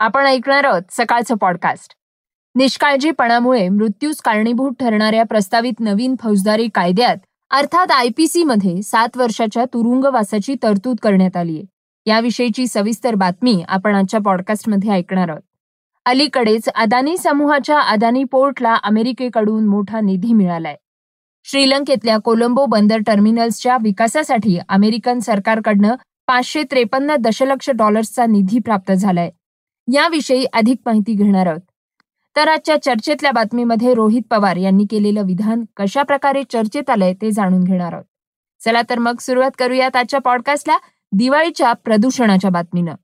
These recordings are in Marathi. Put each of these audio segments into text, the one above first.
आपण ऐकणार आहोत सकाळचं पॉडकास्ट निष्काळजीपणामुळे मृत्यूस कारणीभूत ठरणाऱ्या प्रस्तावित नवीन फौजदारी कायद्यात अर्थात आय पी सीमध्ये सात वर्षाच्या तुरुंगवासाची तरतूद करण्यात आली आहे. याविषयीची सविस्तर बातमी आपण आजच्या पॉडकास्टमध्ये ऐकणार आहोत. अलीकडेच अदानी समूहाच्या अदानी पोर्टला अमेरिकेकडून मोठा निधी मिळालाय. श्रीलंकेतल्या कोलंबो बंदर टर्मिनल्सच्या विकासासाठी अमेरिकन सरकारकडनं पाचशे त्रेपन्न दशलक्ष डॉलर्सचा निधी प्राप्त झालाय. याविषयी अधिक माहिती घेणार आहोत. तर आजच्या चर्चेतल्या बातमीमध्ये रोहित पवार यांनी केलेलं विधान कशा प्रकारे चर्चेत आलंय ते जाणून घेणार आहोत. चला तर मग सुरुवात करूयात आजच्या पॉडकास्टला दिवाळीच्या प्रदूषणाच्या बातमीनं.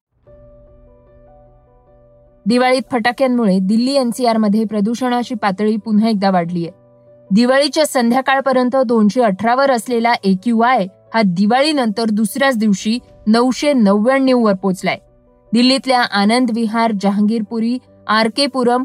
दिवाळीत फटाक्यांमुळे दिल्ली एनसीआरमध्ये प्रदूषणाची पातळी पुन्हा एकदा वाढली आहे दिवाळीच्या संध्याकाळपर्यंत दोनशे अठरावर असलेला आय हा दिवाळीनंतर दुसऱ्याच दिवशी नऊशे नव्याण्णव वर पोहोचलाय दिल्लीतल्या आनंद विहार जहांगीरपुरी आर के पुरम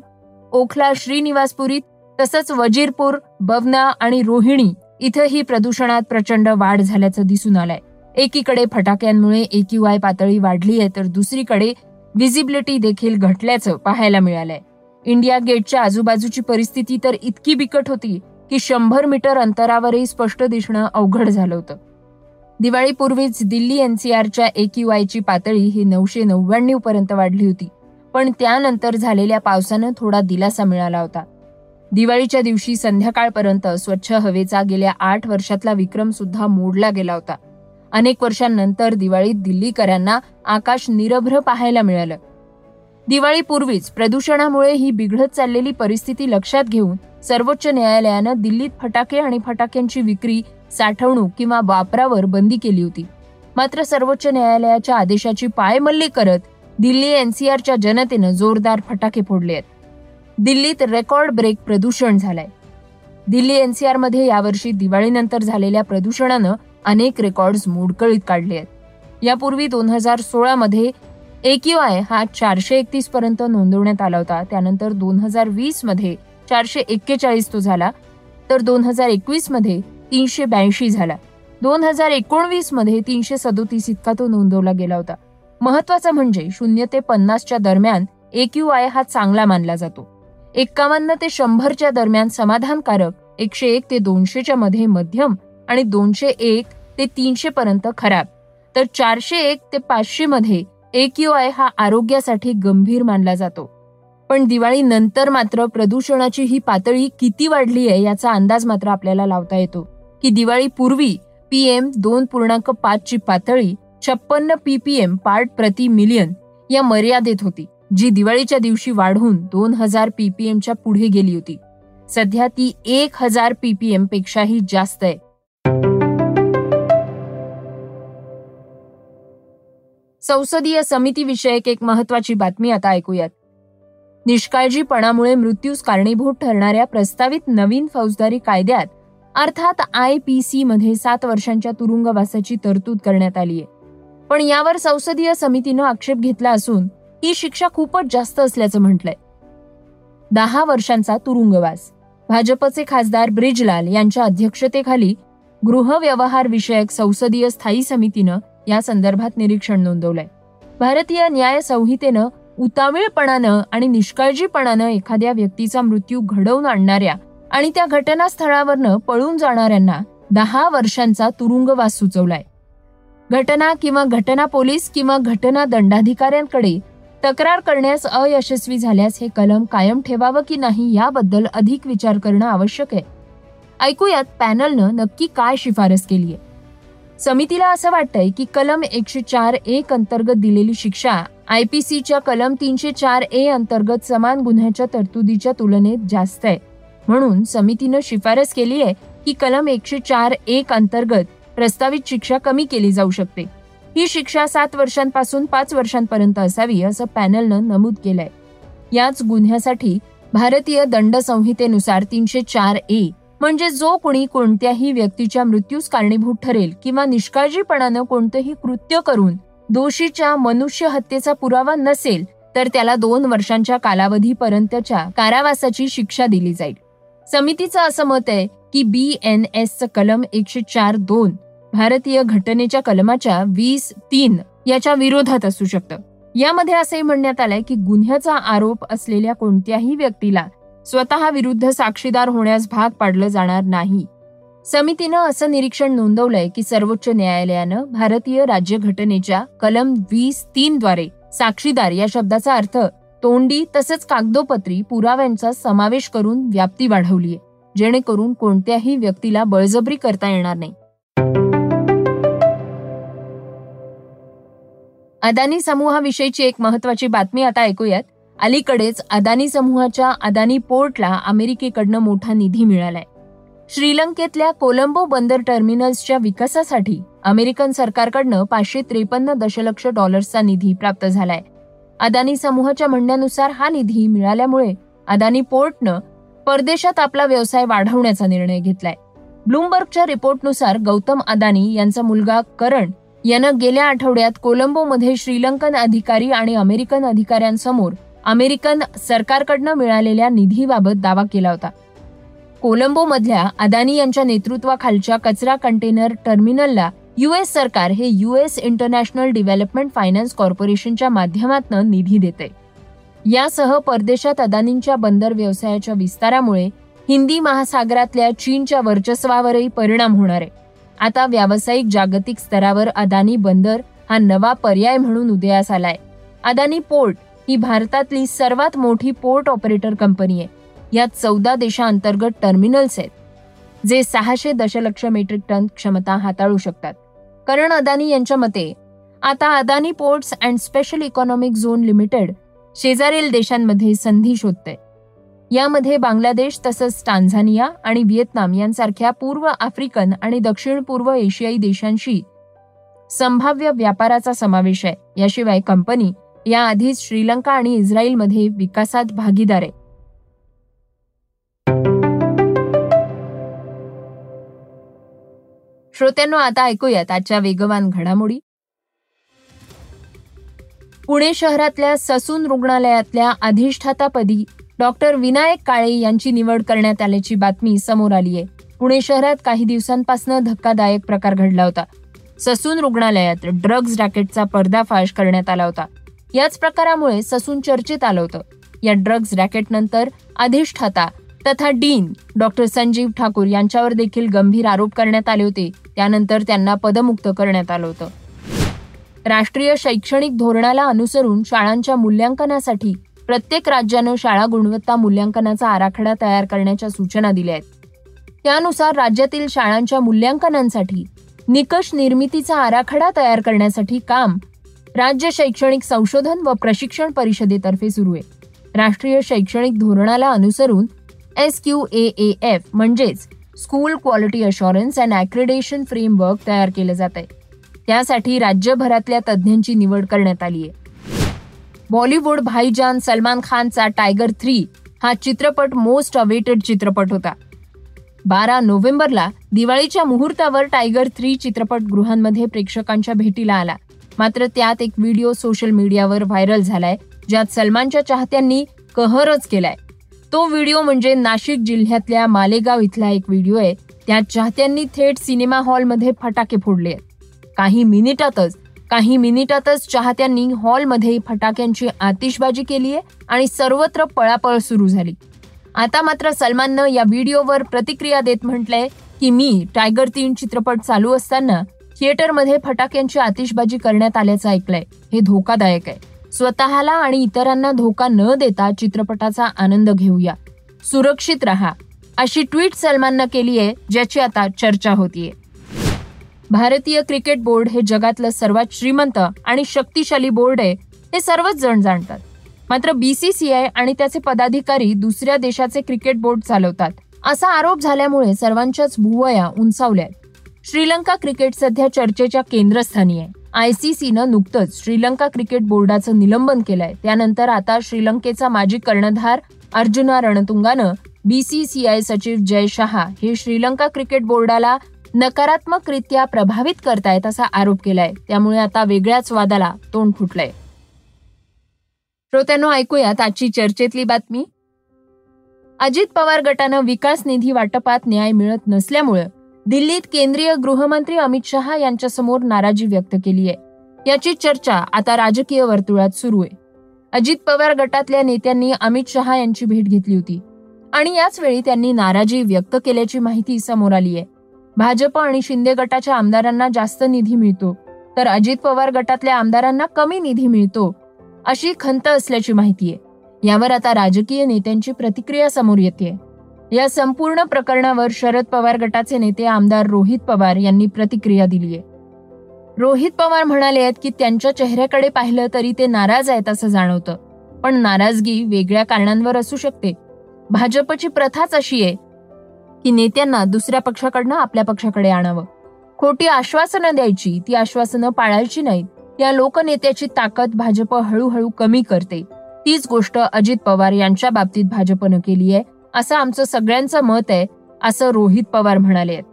ओखला श्रीनिवासपुरीत तसंच वजीरपूर बवना आणि रोहिणी इथंही प्रदूषणात प्रचंड वाढ झाल्याचं दिसून आलंय. एकीकडे फटाक्यांमुळे एकीवाय पातळी वाढली आहे तर दुसरीकडे विजिबिलिटी देखील घटल्याचं पाहायला मिळालंय. इंडिया गेटच्या आजूबाजूची परिस्थिती तर इतकी बिकट होती की शंभर मीटर अंतरावरही स्पष्ट दिसणं अवघड झालं होतं. दिवाळीपूर्वीच दिल्ली एनसीआरच्या ची पातळी ही नऊशे नव्याण्णव पर्यंत वाढली होती. पण त्यानंतर झालेल्या पावसानं थोडा दिलासा मिळाला होता. दिवाळीच्या दिवशी संध्याकाळपर्यंत स्वच्छ हवेचा गेल्या आठ वर्षातला विक्रम सुद्धा मोडला गेला होता. अनेक वर्षांनंतर दिवाळीत दिल्लीकरांना आकाश निरभ्र पाहायला मिळालं. दिवाळीपूर्वीच प्रदूषणामुळे ही बिघडत चाललेली परिस्थिती लक्षात घेऊन सर्वोच्च न्यायालयानं दिल्लीत फटाके आणि फटाक्यांची विक्री साठवणूक किंवा वापरावर बंदी केली होती. मात्र सर्वोच्च न्यायालयाच्या आदेशाची पायमल्ली करत दिल्ली एनसीआरच्या जनतेनं जोरदार फटाके फोडले आहेत. दिल्लीत रेकॉर्ड ब्रेक प्रदूषण झालंय. दिल्ली एनसीआरमध्ये यावर्षी दिवाळीनंतर झालेल्या प्रदूषणानं अनेक रेकॉर्ड्स मोडकळीत काढले आहेत. यापूर्वी दोन हजार सोळामध्ये ए क्यू आय हा चारशे एकतीस पर्यंत नोंदवण्यात आला होता. त्यानंतर दोन हजार वीसमध्ये चारशे एक्केचाळीस तो झाला. तर दोन हजार एकवीसमध्ये तीनशे ब्याऐंशी झाला. दोन हजार एकोणवीसमध्ये तीनशे सदोतीस इतका तो नोंदवला गेला होता. महत्वाचं म्हणजे शून्य ते पन्नासच्या दरम्यान आय हा चांगला मानला जातो. एक्कावन्न ते शंभरच्या दरम्यान समाधानकारक एकशे एक ते दोनशेच्या मध्ये मध्यम आणि दोनशे एक ते तीनशे पर्यंत खराब. तर चारशे एक ते पाचशे मध्ये आय हा आरोग्यासाठी गंभीर मानला जातो. पण दिवाळी नंतर मात्र प्रदूषणाची ही पातळी किती वाढली आहे याचा अंदाज मात्र आपल्याला लावता येतो. की दिवाळी पूर्वी पीएम दोन पूर्णांक पाच ची पातळी छप्पन्न पीपीएम पार्ट प्रति मिलियन या मर्यादेत होती जी दिवाळीच्या दिवशी वाढून दोन हजार पीपीएमच्या पुढे गेली होती. सध्या ती एक हजार पीपीएम पेक्षाही जास्त आहे. संसदीय समिती विषयक एक महत्वाची बातमी आता ऐकूयात. निष्काळजीपणामुळे मृत्यूस कारणीभूत ठरणाऱ्या प्रस्तावित नवीन फौजदारी कायद्यात अर्थात आय पी सी मध्ये सात वर्षांच्या तुरुंगवासाची तरतूद करण्यात आली आहे. पण यावर संसदीय समितीनं आक्षेप घेतला असून ही शिक्षा खूपच जास्त असल्याचं म्हटलंय. दहा वर्षांचा तुरुंगवास. भाजपचे खासदार ब्रिजलाल यांच्या अध्यक्षतेखाली गृहव्यवहार विषयक संसदीय स्थायी समितीनं या संदर्भात निरीक्षण नोंदवलंय. भारतीय न्याय संहितेनं उतावीळपणानं आणि निष्काळजीपणानं एखाद्या व्यक्तीचा मृत्यू घडवून आणणाऱ्या आणि त्या घटनास्थळावरनं पळून जाणाऱ्यांना दहा वर्षांचा तुरुंगवास सुचवलाय. घटना किंवा घटना पोलीस किंवा घटना दंडाधिकाऱ्यांकडे तक्रार करण्यास अयशस्वी झाल्यास हे कलम कायम ठेवावं की नाही याबद्दल अधिक विचार करणं आवश्यक आहे. ऐकूयात पॅनलनं नक्की काय शिफारस केली आहे समितीला असं वाटतंय की कलम एकशे चार एक अंतर्गत दिलेली शिक्षा आय पी सीच्या कलम तीनशे चार ए अंतर्गत समान गुन्ह्याच्या तरतुदीच्या तुलनेत जास्त आहे. म्हणून समितीनं शिफारस केली आहे की कलम एकशे चार एक अंतर्गत प्रस्तावित शिक्षा कमी केली जाऊ शकते. ही शिक्षा सात वर्षांपासून पाच वर्षांपर्यंत असावी असं पॅनलनं नमूद केलंय. याच गुन्ह्यासाठी भारतीय दंड संहितेनुसार तीनशे चार ए म्हणजे जो कोणी कोणत्याही व्यक्तीच्या मृत्यूस कारणीभूत ठरेल किंवा निष्काळजीपणानं कोणतंही कृत्य करून दोषीच्या मनुष्य हत्येचा पुरावा नसेल तर त्याला दोन वर्षांच्या कालावधीपर्यंतच्या कारावासाची शिक्षा दिली जाईल. समितीचं असं मत आहे की बी एन एसचं कलम एकशे चार दोन भारतीय घटनेच्या कलमाच्या वीस तीन याच्या विरोधात असू शकतं. यामध्ये असंही म्हणण्यात आलंय की गुन्ह्याचा आरोप असलेल्या कोणत्याही व्यक्तीला स्वतः विरुद्ध साक्षीदार होण्यास भाग पाडलं जाणार नाही. समितीनं असं निरीक्षण नोंदवलंय की सर्वोच्च न्यायालयानं भारतीय राज्यघटनेच्या कलम वीस तीन द्वारे साक्षीदार या शब्दाचा अर्थ तोंडी तसेच कागदोपत्री पुराव्यांचा समावेश करून व्याप्ती वाढवलीय जेणेकरून कोणत्याही व्यक्तीला बळजबरी करता येणार नाही. अदानी समूहाविषयीची एक महत्वाची बातमी आता ऐकूयात. अलीकडेच अदानी समूहाच्या अदानी पोर्टला अमेरिकेकडनं मोठा निधी मिळालाय. श्रीलंकेतल्या कोलंबो बंदर टर्मिनल्सच्या विकासासाठी अमेरिकन सरकारकडनं पाचशे त्रेपन्न दशलक्ष डॉलर्सचा निधी प्राप्त झालाय. अदानी समूहाच्या म्हणण्यानुसार हा निधी मिळाल्यामुळे अदानी पोर्टनं परदेशात आपला व्यवसाय वाढवण्याचा निर्णय घेतलाय. ब्लूमबर्गच्या रिपोर्टनुसार गौतम अदानी यांचा मुलगा करण यानं गेल्या आठवड्यात कोलंबोमध्ये श्रीलंकन अधिकारी आणि अमेरिकन अधिकाऱ्यांसमोर अमेरिकन सरकारकडनं मिळालेल्या निधीबाबत दावा केला होता. कोलंबोमधल्या अदानी यांच्या नेतृत्वाखालच्या कचरा कंटेनर टर्मिनलला युएस सरकार हे युएस इंटरनॅशनल डेव्हलपमेंट फायनान्स कॉर्पोरेशनच्या माध्यमातून निधी देते. यासह परदेशात अदानींच्या बंदर व्यवसायाच्या विस्तारामुळे हिंदी महासागरातल्या चीनच्या वर्चस्वावरही परिणाम होणार आहे. आता व्यावसायिक जागतिक स्तरावर अदानी बंदर हा नवा पर्याय म्हणून उदयास आलाय. अदानी पोर्ट ही भारतातली सर्वात मोठी पोर्ट ऑपरेटर कंपनी आहे. यात चौदा देशांतर्गत टर्मिनल्स आहेत. जे सहाशे दशलक्ष मेट्रिक टन क्षमता हाताळू शकतात. करण अदानी यांच्या मते आता Adani ports and special economic zone limited शेजारील देशांमध्ये संधी शोधते. यामध्ये बांगलादेश तसंच टांझानिया आणि व्हिएतनाम यांसारख्या पूर्व आफ्रिकन आणि दक्षिण पूर्व एशियाई देशांशी संभाव्य व्यापाराचा समावेश आहे. याशिवाय कंपनी याआधीच श्रीलंका आणि इस्रायलमध्ये विकासात भागीदार आहे. श्रोत्यांनो आता ऐकूयात आजच्या वेगवान घडामोडी. पुणे शहरातल्या ससून रुग्णालयातल्या अधिष्ठातापदी डॉक्टर विनायक काळे यांची निवड करण्यात आल्याची बातमी समोर आली आहे. पुणे शहरात काही दिवसांपासून धक्कादायक प्रकार घडला होता. ससून रुग्णालयात ड्रग्ज रॅकेटचा पर्दाफाश करण्यात आला होता. याच प्रकारामुळे ससून चर्चेत आलं होतं. या ड्रग्ज रॅकेटनंतर अधिष्ठाता तथा डीन डॉक्टर संजीव ठाकूर यांच्यावर देखील गंभीर आरोप करण्यात आले होते. त्यानंतर त्यांना पदमुक्त करण्यात आलं होतं. राष्ट्रीय शैक्षणिक धोरणाला अनुसरून शाळांच्या मूल्यांकनासाठी प्रत्येक राज्यानं शाळा गुणवत्ता मूल्यांकनाचा आराखडा तयार करण्याच्या सूचना दिल्या आहेत. त्यानुसार राज्यातील शाळांच्या मूल्यांकनांसाठी निकष निर्मितीचा आराखडा तयार करण्यासाठी काम राज्य शैक्षणिक संशोधन व प्रशिक्षण परिषदेतर्फे सुरू आहे. राष्ट्रीय शैक्षणिक धोरणाला अनुसरून एस क्यू ए एफ म्हणजेच school quality assurance and accreditation framework तयार केलं जात आहे. त्यासाठी राज्यभरातल्या तज्ज्ञांची निवड करण्यात आली आहे. बॉलिवूड भाईजान सलमान खानचा टायगर थ्री हा चित्रपट मोस्ट अवेटेड चित्रपट होता. बारा नोव्हेंबरला दिवाळीच्या मुहूर्तावर टायगर थ्री चित्रपटगृहांमध्ये प्रेक्षकांच्या भेटीला आला. मात्र त्यात एक व्हिडिओ सोशल मीडियावर व्हायरल झालाय ज्यात सलमानच्या चाहत्यांनी कहरच केलाय. तो व्हिडिओ म्हणजे नाशिक जिल्ह्यातल्या मालेगाव इथला एक व्हिडिओ आहे. त्या चाहत्यांनी थेट सिनेमा हॉलमध्ये फटाके फोडले आहेत. काही मिनिटातच काही मिनिटातच चाहत्यांनी हॉलमध्ये फटाक्यांची आतिषबाजी केली आहे आणि सर्वत्र पळापळ सुरू झाली. आता मात्र सलमाननं या व्हिडिओवर प्रतिक्रिया देत म्हटलंय की मी टायगर तीन चित्रपट चालू असताना थिएटरमध्ये फटाक्यांची आतिषबाजी करण्यात आल्याचं ऐकलंय. हे धोकादायक आहे. स्वतःला आणि इतरांना धोका न देता चित्रपटाचा आनंद घेऊया. सुरक्षित रहा. अशी ट्विट सलमाननं केली आहे ज्याची आता चर्चा होतीये. भारतीय क्रिकेट बोर्ड हे जगातलं सर्वात श्रीमंत आणि शक्तिशाली बोर्ड आहे हे सर्वच जण जाणतात. मात्र बीसीसीआय आणि त्याचे पदाधिकारी दुसऱ्या देशाचे क्रिकेट बोर्ड चालवतात. असा आरोप झाल्यामुळे सर्वांच्याच भुवया उंचावल्या श्रीलंका क्रिकेट सध्या चर्चेच्या केंद्रस्थानी आहे. आयसीसीनं नुकतंच श्रीलंका क्रिकेट बोर्डाचं निलंबन केलंय. त्यानंतर आता श्रीलंकेचा माजी कर्णधार अर्जुना रणतुंगानं बीसीसीआय सचिव जय शहा हे श्रीलंका क्रिकेट बोर्डाला नकारात्मकरित्या प्रभावित करतायत असा आरोप केलाय. त्यामुळे आता वेगळ्याच वादाला तोंड फुटलंय. श्रोत्यांनो ऐकूयात आजची चर्चेतली बातमी. अजित पवार गटानं विकास निधी वाटपात न्याय मिळत नसल्यामुळे दिल्लीत केंद्रीय गृहमंत्री अमित शहा यांच्यासमोर नाराजी व्यक्त केली आहे. याची चर्चा आता राजकीय वर्तुळात सुरू आहे. अजित पवार गटातल्या नेत्यांनी अमित शहा यांची भेट घेतली होती. आणि याच वेळी त्यांनी नाराजी व्यक्त केल्याची माहिती समोर आली आहे. भाजप आणि शिंदे गटाच्या आमदारांना जास्त निधी मिळतो तर अजित पवार गटातल्या आमदारांना कमी निधी मिळतो अशी खंत असल्याची माहिती आहे. यावर आता राजकीय नेत्यांची प्रतिक्रिया समोर येते. या संपूर्ण प्रकरणावर शरद पवार गटाचे नेते आमदार रोहित पवार यांनी प्रतिक्रिया दिली आहे. रोहित पवार म्हणाले आहेत की त्यांच्या चेहऱ्याकडे पाहिलं तरी ते नाराज आहेत असं जाणवतं. पण नाराजगी वेगळ्या कारणांवर असू शकते. भाजपची प्रथाच अशी आहे की नेत्यांना दुसऱ्या पक्षाकडनं आपल्या पक्षाकडे आणावं. खोटी आश्वासनं द्यायची ती आश्वासनं पाळायची नाहीत. या लोकनेत्याची ताकद भाजप हळूहळू कमी करते. तीच गोष्ट अजित पवार यांच्या बाबतीत भाजपनं केली आहे. असं आमचं सगळ्यांचं मत आहे असं रोहित पवार म्हणाले आहेत.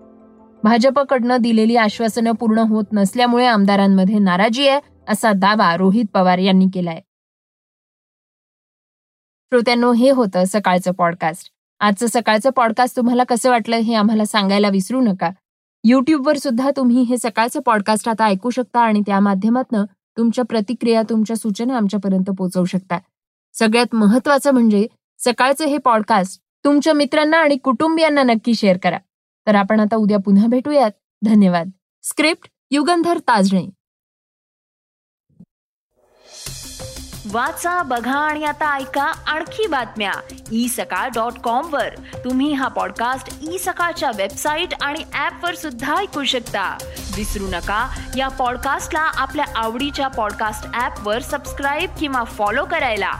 भाजपकडनं दिलेली आश्वासनं पूर्ण होत नसल्यामुळे आमदारांमध्ये नाराजी आहे असा दावा रोहित पवार यांनी केलाय. श्रोत्यांनो हे होतं सकाळचं पॉडकास्ट आजचं सकाळचं पॉडकास्ट तुम्हाला कसं वाटलं हे आम्हाला सांगायला विसरू नका. युट्यूबवर सुद्धा तुम्ही हे सकाळचं पॉडकास्ट आता ऐकू शकता आणि त्या माध्यमातनं तुमच्या प्रतिक्रिया तुमच्या सूचना आमच्यापर्यंत पोहोचवू शकता. सगळ्यात महत्वाचं म्हणजे सकाळचं हे पॉडकास्ट तुमच्या मित्रांना आणि कुटुंबियांना नक्की शेअर करा. तर आपण आता उद्या पुन्हा भेटूयात. धन्यवाद. स्क्रिप्ट युगंधर ताजणे. वाचा बघा आणि आता ऐका आणखी बातम्या. ई सकाळ डॉट कॉम वर. तुम्ही हा पॉडकास्ट ई सकाळच्या वेबसाईट आणि ऍप वर सुद्धा ऐकू शकता. विसरू नका या पॉडकास्टला आपल्या आवडीच्या पॉडकास्ट ऍप वर सबस्क्राईब किंवा फॉलो करायला.